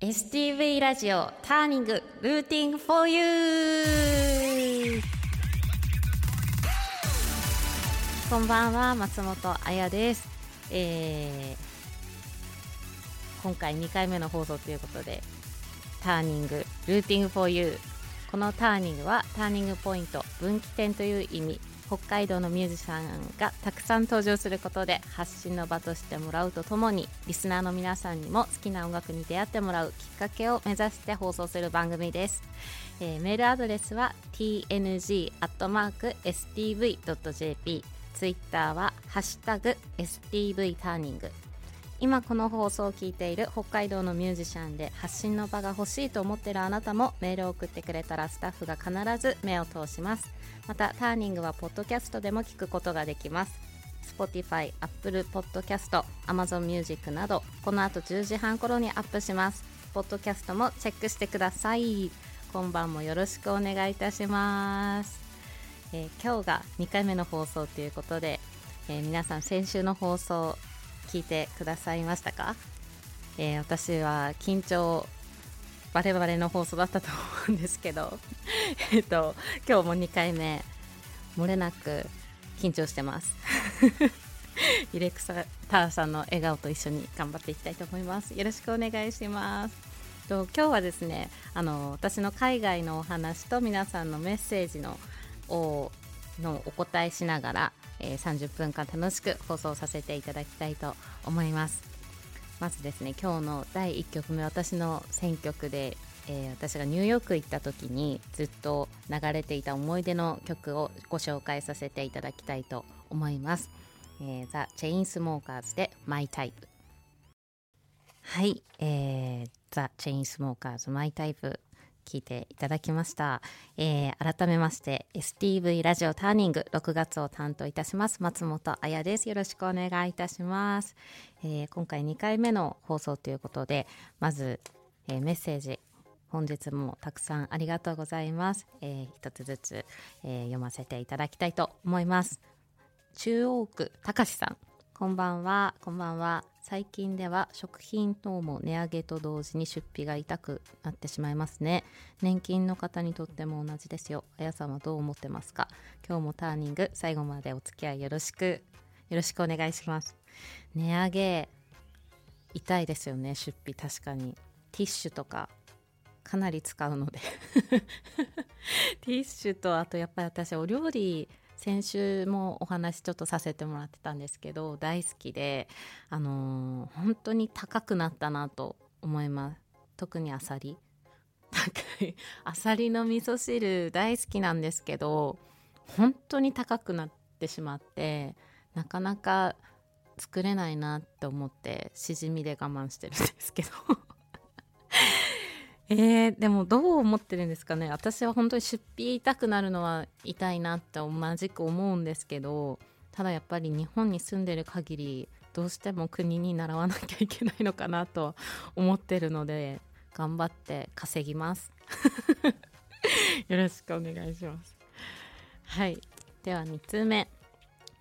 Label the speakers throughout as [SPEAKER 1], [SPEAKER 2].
[SPEAKER 1] STV ラジオターニングルーティング for you! こんばんは松本彩です、えー今回2回目の放送ということでターニングルーティング for you このターニングはターニングポイント分岐点という意味。北海道のミュージシャンがたくさん登場することで発信の場としてもらうとともにリスナーの皆さんにも好きな音楽に出会ってもらうきっかけを目指して放送する番組です、えーメールアドレスは tng.stv.jp ツイッターは「ハッシュタグ #stv ターニング」今この放送を聞いている北海道のミュージシャンで発信の場が欲しいと思っているあなたもメールを送ってくれたらスタッフが必ず目を通します。またターニングはポッドキャストでも聞くことができます。Spotify、Apple Podcast、Amazon Music などこの後10時半頃にアップします。ポッドキャストもチェックしてください。今晩もよろしくお願いいたします、えー今日が2回目の放送ということで、えー皆さん先週の放送聞いてくださいましたか、えー私は緊張バレバレの放送だったと思うんですけど。えっと今日も2回目漏れなく緊張してます。イレクサターさんの笑顔と一緒に頑張っていきたいと思います。よろしくお願いします。と今日はですねあの私の海外のお話と皆さんのメッセージのをのお答えしながら、えー30分間楽しく放送させていただきたいと思います。まずですね今日の第1曲目私の選曲で、えー私がニューヨーク行った時にずっと流れていた思い出の曲をご紹介させていただきたいと思います、えー、ザ・チェインスモーカーズで「マイタイプ」はい、えー、ザ・チェインスモーカーズマイタイプ聞いていただきました、えー改めまして STV ラジオターニング6月を担当いたします松本彩です。よろしくお願いいたします、えー今回2回目の放送ということでまず、えーメッセージ本日もたくさんありがとうございます、えー一つずつ、えー読ませていただきたいと思います。中央区たかしさん。こんばんは。こんばんは。最近では食品等も値上げと同時に出費が痛くなってしまいますね。年金の方にとっても同じですよ。あやさんはどう思ってますか？今日もターニング最後までお付き合いよろしくよろしくお願いします。値上げ痛いですよね出費。確かに。ティッシュとかかなり使うので。ティッシュとあとやっぱり私お料理先週もお話ちょっとさせてもらってたんですけど大好きであのー本当に高くなったなと思います。特にあさり高い。あさりの味噌汁大好きなんですけど本当に高くなってしまってなかなか作れないなって思ってしじみで我慢してるんですけど。えー、でもどう思ってるんですかね。私は本当に出費痛くなるのは痛いなって同じく思うんですけどただやっぱり日本に住んでる限りどうしても国に習わなきゃいけないのかなと思ってるので頑張って稼ぎます。よろしくお願いします。はい。では2通目。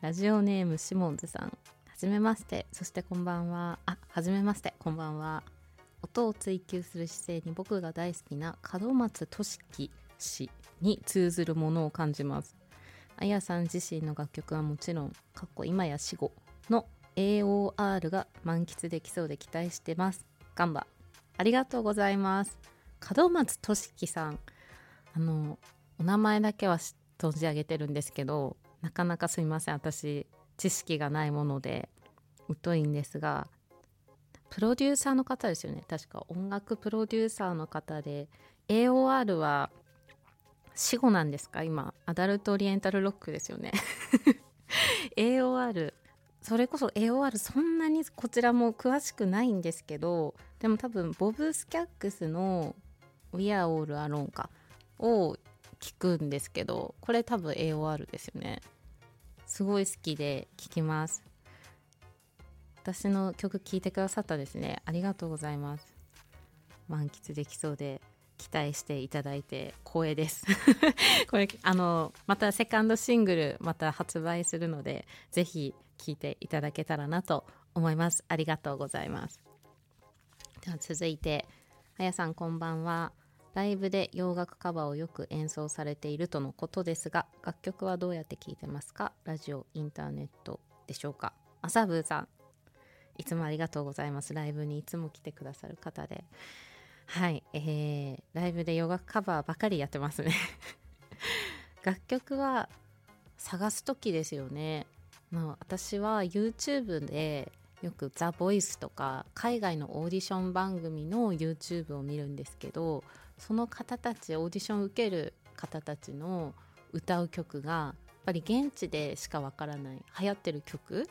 [SPEAKER 1] ラジオネームシモンズさん。はじめまして。そしてこんばんは。あはじめまして。こんばんは。音を追求する姿勢に僕が大好きな門松俊樹氏に通ずるものを感じます。あやさん自身の楽曲はもちろんかっこ今や死後の AOR が満喫できそうで期待してます。ガンバ。ありがとうございます。門松俊樹さん。あのお名前だけは存じ上げてるんですけどなかなかすいません。私知識がないもので疎いんですがプロデューサーの方ですよね。確か音楽プロデューサーの方で。AOR は死後なんですか？今アダルトオリエンタルロックですよね。AOR それこそ AOR そんなにこちらも詳しくないんですけどでも多分ボブ・スキャックスの「We Are All Alone か」を聞くんですけどこれ多分 AOR ですよね。すごい好きで聞きます。私の曲聴いてくださったですね。ありがとうございます。満喫できそうで期待していただいて光栄です。これあのまたセカンドシングルまた発売するのでぜひ聴いていただけたらなと思います。ありがとうございます。では続いてあやさんこんばんは。ライブで洋楽カバーをよく演奏されているとのことですが楽曲はどうやって聴いてますか？ラジオインターネットでしょうか？アサブーさん。いつもありがとうございます。ライブにいつも来てくださる方で。はい。えー、ライブで洋楽カバーばかりやってますね。楽曲は探す時ですよね、まあ、私は YouTube でよく「ザ・ボイスとか海外のオーディション番組の YouTube を見るんですけどその方たちオーディション受ける方たちの歌う曲がやっぱり現地でしかわからない流行ってる曲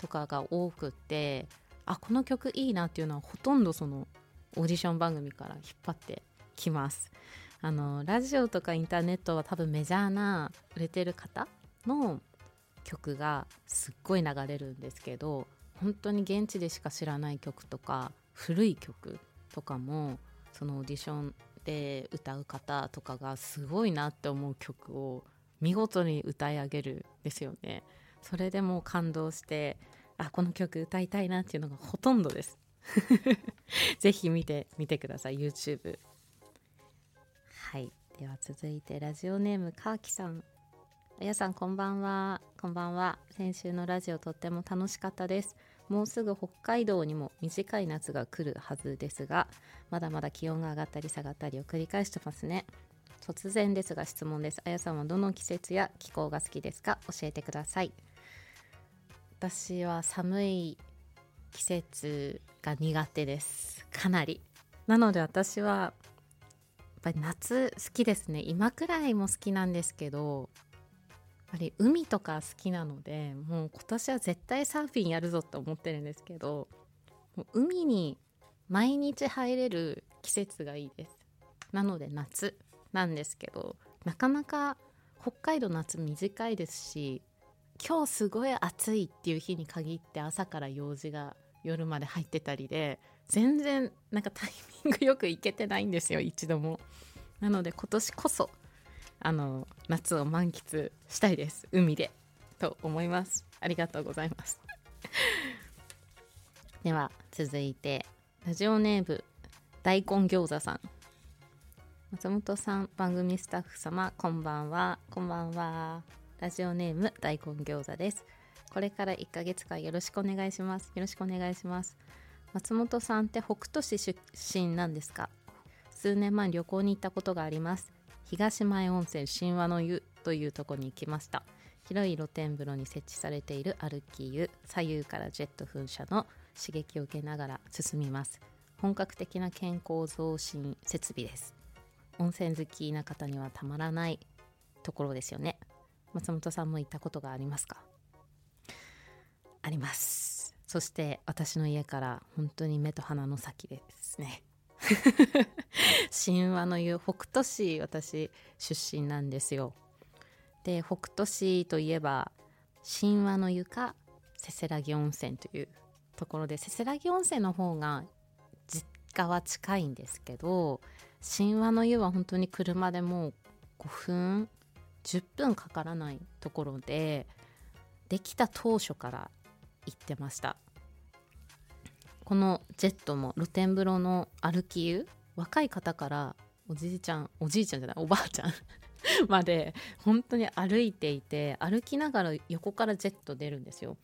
[SPEAKER 1] とかが多くってあこの曲いいなっていうのはほとんどそのオーディション番組から引っ張ってきます。あのラジオとかインターネットは多分メジャーな売れてる方の曲がすっごい流れるんですけど本当に現地でしか知らない曲とか古い曲とかもそのオーディションで歌う方とかがすごいなって思う曲を見事に歌い上げるんですよね。それでも感動してあこの曲歌いたいなっていうのがほとんどです。ぜひ見てみてください YouTube はい。では続いてラジオネームカーキさん。あやさんこんばんは。こんばんは。先週のラジオとっても楽しかったです。もうすぐ北海道にも短い夏が来るはずですがまだまだ気温が上がったり下がったりを繰り返してますね。突然ですが質問です。あやさんはどの季節や気候が好きですか？教えてください。私は寒い季節が苦手です。かなり。なので私はやっぱり夏好きですね。今くらいも好きなんですけどやっぱり海とか好きなのでもう今年は絶対サーフィンやるぞって思ってるんですけどもう海に毎日入れる季節がいいです。なので夏なんですけどなかなか北海道夏短いですし今日すごい暑いっていう日に限って朝から用事が夜まで入ってたりで全然なんかタイミングよく行けてないんですよ一度も。なので今年こそあの夏を満喫したいです。海で。と思います。ありがとうございます。では続いてラジオネーム大根餃子さん。松本さん番組スタッフ様こんばんは。こんばんは。ラジオネーム大根餃子です。これから1ヶ月間よろしくお願いします。よろしくお願いします。松本さんって北斗市出身なんですか？数年前旅行に行ったことがあります。東前温泉神話の湯というとこに行きました。広い露天風呂に設置されている歩き湯左右からジェット噴射の刺激を受けながら進みます。本格的な健康増進設備です。温泉好きな方にはたまらないところですよね。松本さんも行ったことがありますか？あります。そして私の家から本当に目と鼻の先ですね。神話の言う北斗市私出身なんですよ。で北斗市といえば神話の湯かせせらぎ温泉というところでせせらぎ温泉の方が実家は近いんですけど神話の湯は本当に車でもう5分10分かからないところでできた当初から行ってましたこのジェットも露天風呂の歩き湯若い方からおじいちゃんおじいちゃんじゃないおばあちゃん まで本当に歩いていて歩きながら横からジェット出るんですよ。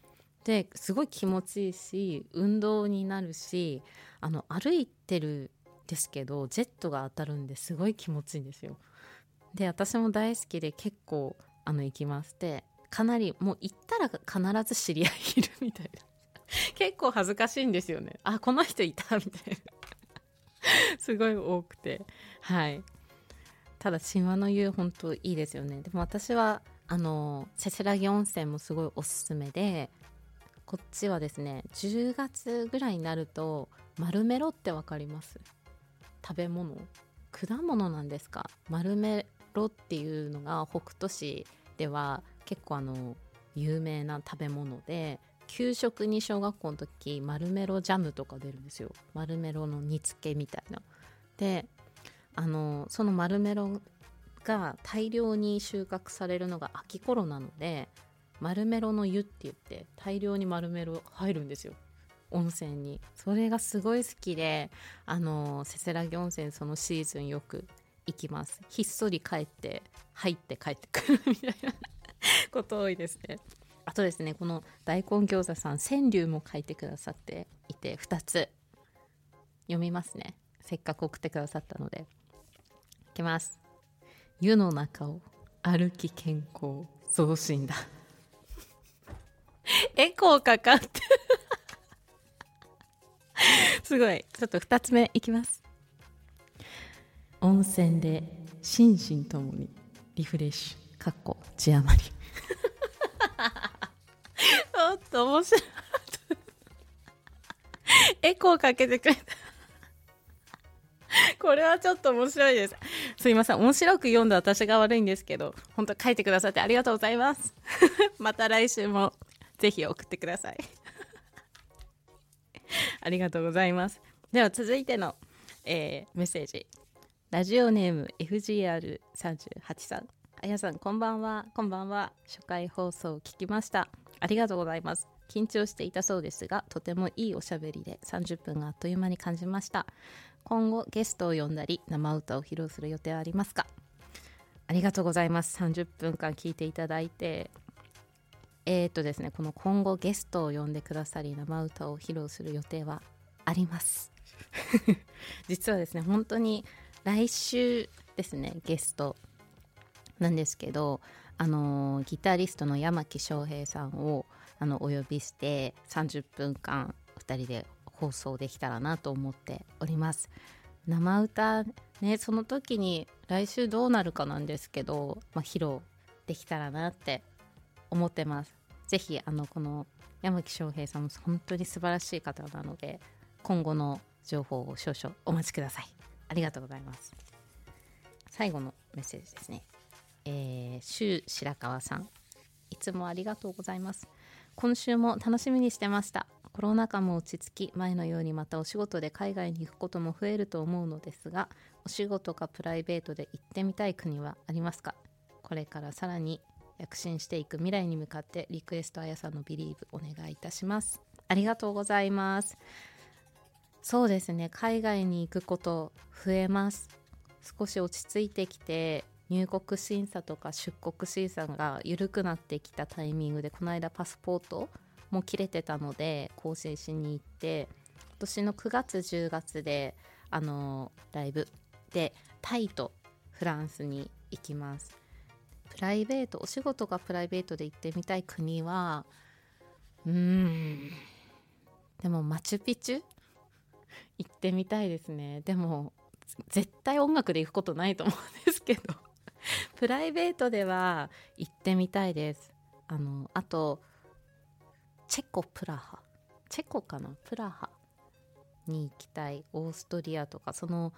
[SPEAKER 1] ですごい気持ちいいし運動になるしあの歩いてるんですけどジェットが当たるんですごい気持ちいいんですよ。で私も大好きで結構あの行きますでかなりもう行ったら必ず知り合いいるみたいな。結構恥ずかしいんですよね。あこの人いたみたいな。すごい多くて。はい。ただ神話の湯本当いいですよね。でも私はあのせせらぎ温泉もすごいおすすめでこっちはですね10月ぐらいになると丸メロって分かります？食べ物？果物なんですか？丸メロっていうのが北斗市では結構あの有名な食べ物で給食に小学校の時マルメロジャムとか出るんですよ。マルメロの煮付けみたいな。であのそのマルメロが大量に収穫されるのが秋頃なのでマルメロの湯って言って大量にマルメロ入るんですよ。温泉に。それがすごい好きであのせせらぎ温泉そのシーズンよく行きます。ひっそり帰って入って帰ってくるみたいなこと多いですね。あとですねこの大根餃子さん川柳も書いてくださっていて2つ。読みますね。せっかく送ってくださったので。いきます。湯の中を歩き健康増進だ。エコーかかってすごい。ちょっと2つ目いきます。温泉で心身ともにリフレッシュかっこ字余り おっと面白いエコーかけてくれたこれはちょっと面白いです。すいません。面白く読んだ私が悪いんですけど、本当書いてくださってありがとうございます。また来週もぜひ送ってください。ありがとうございます。では続いての、えー、メッセージ。ラジオネーム FGR38 さん。あやさん、こんばんは。こんばんは。初回放送を聞きました。ありがとうございます。緊張していたそうですが、とてもいいおしゃべりで30分があっという間に感じました。今後ゲストを呼んだり生歌を披露する予定はありますか？ありがとうございます30分間聞いていただいてえー、っとですねこの今後ゲストを呼んでくださり生歌を披露する予定はあります 実はですね本当に来週ですねゲストなんですけどあのギタリストの山木翔平さんをあのお呼びして30分間2人で放送できたらなと思っております。生歌ねその時に来週どうなるかなんですけど、まあ、披露できたらなって思ってます。是非あのこの山木翔平さんも本当に素晴らしい方なので今後の情報を少々お待ちください。ありがとうございます。最後のメッセージですね。えー、周白川さん。いつもありがとうございます。今週も楽しみにしてました。コロナ禍も落ち着き前のようにまたお仕事で海外に行くことも増えると思うのですがお仕事かプライベートで行ってみたい国はありますか？これからさらに躍進していく未来に向かってリクエストあやさんのビリーブお願いいたします。ありがとうございます。そうですね。海外に行くこと増えます。少し落ち着いてきて入国審査とか出国審査が緩くなってきたタイミングでこの間パスポートも切れてたので更新しに行って今年の9月10月であのライブでタイとフランスに行きます。プライベートお仕事がプライベートで行ってみたい国はうーん。でもマチュピチュ行ってみたいですね。でも絶対音楽で行くことないと思うんですけど。プライベートでは行ってみたいです。あのあとチェコプラハ。チェコかな？プラハに行きたい。オーストリアとか。その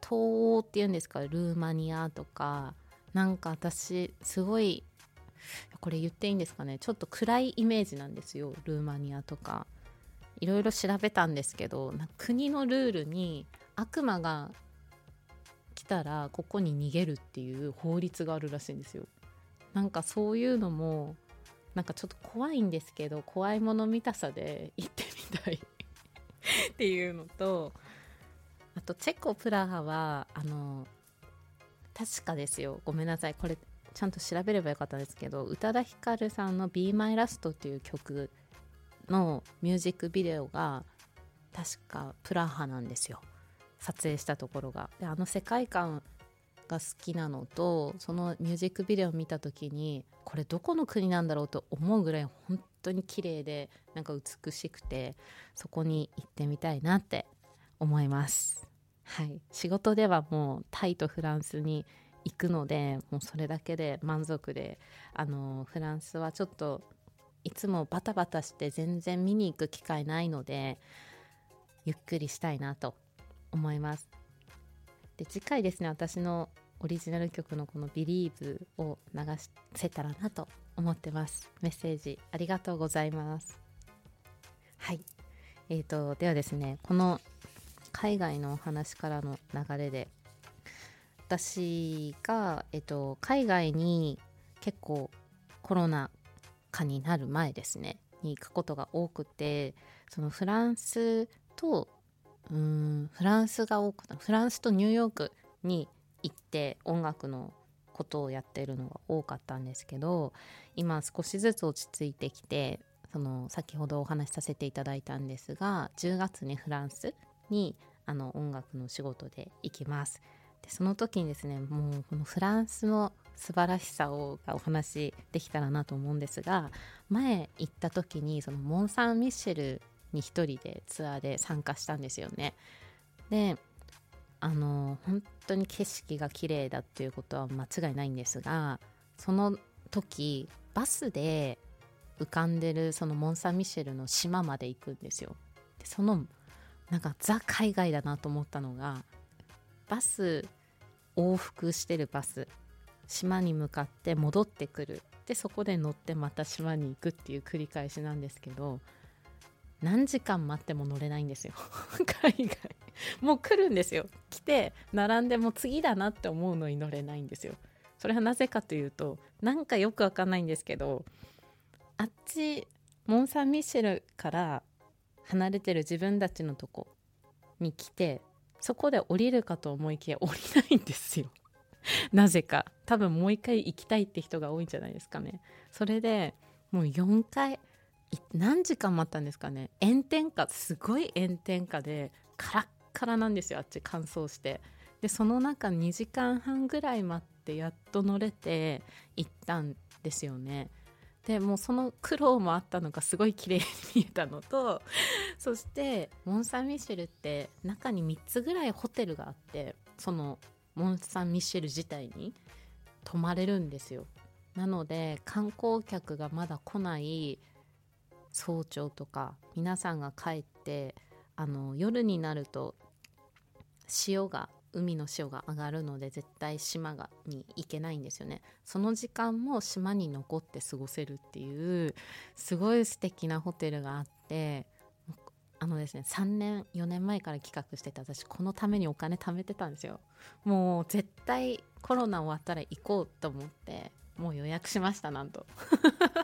[SPEAKER 1] 東欧っていうんですか？ルーマニアとか。なんか私すごいこれ言っていいんですかね？ちょっと暗いイメージなんですよ。ルーマニアとか。いろいろ調べたんですけど国のルールに悪魔が来たらここに逃げるっていう法律があるらしいんですよ。なんかそういうのもなんかちょっと怖いんですけど怖いもの見たさで 行ってみたい っていうのとあとチェコプラハはあの確かですよ。ごめんなさい。これちゃんと調べればよかったんですけど宇多田ヒカルさんの「Be My Last」っていう曲のミュージックビデオが確かプラハなんですよ。撮影したところが。であの世界観が好きなのとそのミュージックビデオを見た時にこれどこの国なんだろうと思うぐらい本当に綺麗でなんか美しくてそこに行ってみたいなって思います。はい。仕事ではもうタイとフランスに行くのでもうそれだけで満足であのフランスはちょっといつもバタバタして全然見に行く機会ないのでゆっくりしたいなと思います。で次回ですね私のオリジナル曲のこの「Believe」を流せたらなと思ってます。メッセージありがとうございます。はい。えーと、ではですねこの海外のお話からの流れで私が、えーと、海外に結構コロナ禍になる前ですね。に行くことが多くてそのフランスとうんフランスが多くフランスとニューヨークに行って音楽のことをやってるのが多かったんですけど今少しずつ落ち着いてきてその先ほどお話しさせていただいたんですが10月にフランスにあの音楽の仕事で行きます。でその時にですねもうこのフランスの素晴らしさをお話できたらなと思うんですが前行った時にそのモン・サン・ミッシェルに1人でツアーで参加したんですよね。であの本当に景色が綺麗だっていうことは間違いないんですがその時バスで浮かんでるそのモン・サン・ミシェルの島まで行くんですよ。でそのなんかザ海外だなと思ったのがバス往復してるバス。島に向かって戻ってくる。でそこで乗ってまた島に行くっていう繰り返しなんですけど何時間待っても乗れないんですよ。海外。もう来るんですよ。来て並んでも次だなって思うのに乗れないんですよ。それはなぜかというとなんかよくわかんないんですけどあっちモン・サン・ミッシェルから離れてる自分たちのとこに来てそこで降りるかと思いきや降りないんですよ。なぜか。多分もう一回行きたいって人が多いんじゃないですかね。それでもう4回何時間待ったんですかね。炎天下すごい炎天下でカラッカラなんですよあっち乾燥して。でその中2時間半ぐらい待ってやっと乗れて行ったんですよね。でもうその苦労もあったのがすごい綺麗に見えたのとそしてモン・サン・ミシェルって中に3つぐらいホテルがあってそのモン・サン・ミシェル自体に泊まれるんですよ。なので観光客がまだ来ない早朝とか皆さんが帰ってあの夜になると潮が海の潮が上がるので絶対島がに行けないんですよね。その時間も島に残って過ごせるっていうすごい素敵なホテルがあってあのですね3年4年前から企画してて私このためにお金貯めてたんですよ。もう絶対コロナ終わったら行こうと思ってもう予約しましたなんと。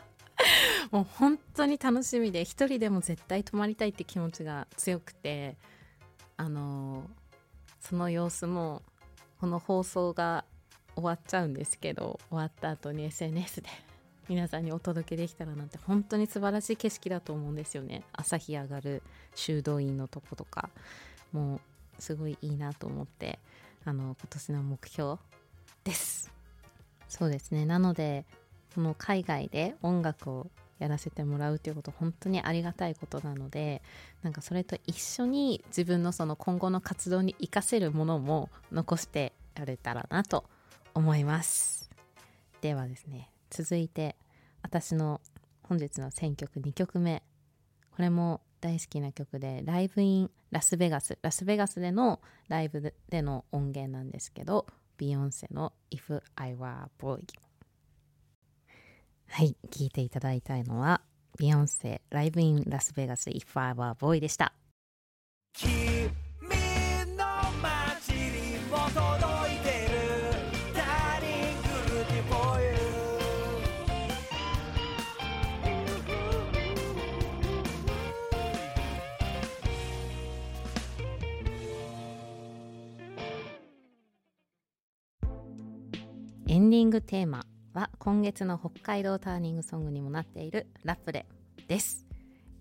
[SPEAKER 1] もう本当に楽しみで一人でも絶対泊まりたいって気持ちが強くてあのその様子もこの放送が終わっちゃうんですけど終わった後に SNS で皆さんにお届けできたらなんて本当に素晴らしい景色だと思うんですよね。朝日上がる修道院のとことかもうすごいいいなと思ってあの今年の目標です。そうですね。なのでこの海外で音楽をやらせてもらうということ本当にありがたいことなのでなんかそれと一緒に自分のその今後の活動に生かせるものも残してやれたらなと思います。ではですね続いて私の本日の選曲2曲目。これも大好きな曲でライブインラスベガス。ラスベガスでのライブでの音源なんですけどビヨンセの If I Were a Boy はい聴いていただいたいのはビヨンセライブインラスベガス If I Were a Boy でした。エンディングテーマは今月の北海道ターニングソングにもなっているラップでです。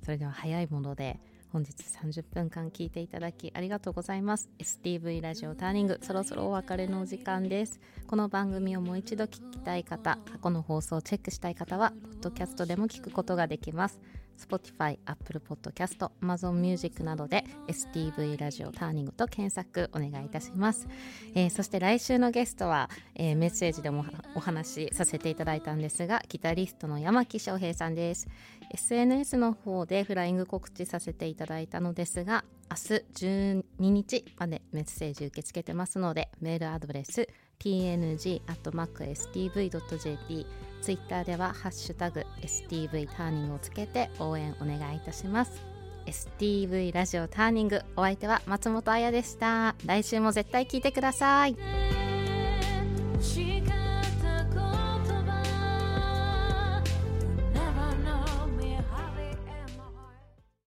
[SPEAKER 1] それでは早いもので本日30分間聞いていただきありがとうございます。STV ラジオターニングそろそろお別れのお時間です。この番組をもう一度聞きたい方過去の放送をチェックしたい方はポッドキャストでも聞くことができます。Spotify、Apple Podcast、Amazon Music などで STV ラジオターニングと検索お願いいたします、えー、そして来週のゲストは、えー、メッセージでもお話しさせていただいたんですがギタリストの山木翔平さんです。SNS の方でフライング告知させていただいたのですが明日12日までメッセージ受け付けてますのでメールアドレス tng.macstv.jp ツイッターではハッシュタグ STV ターニングをつけて応援お願いいたします。STV ラジオターニングお相手は松本彩でした。来週も絶対聞いてください。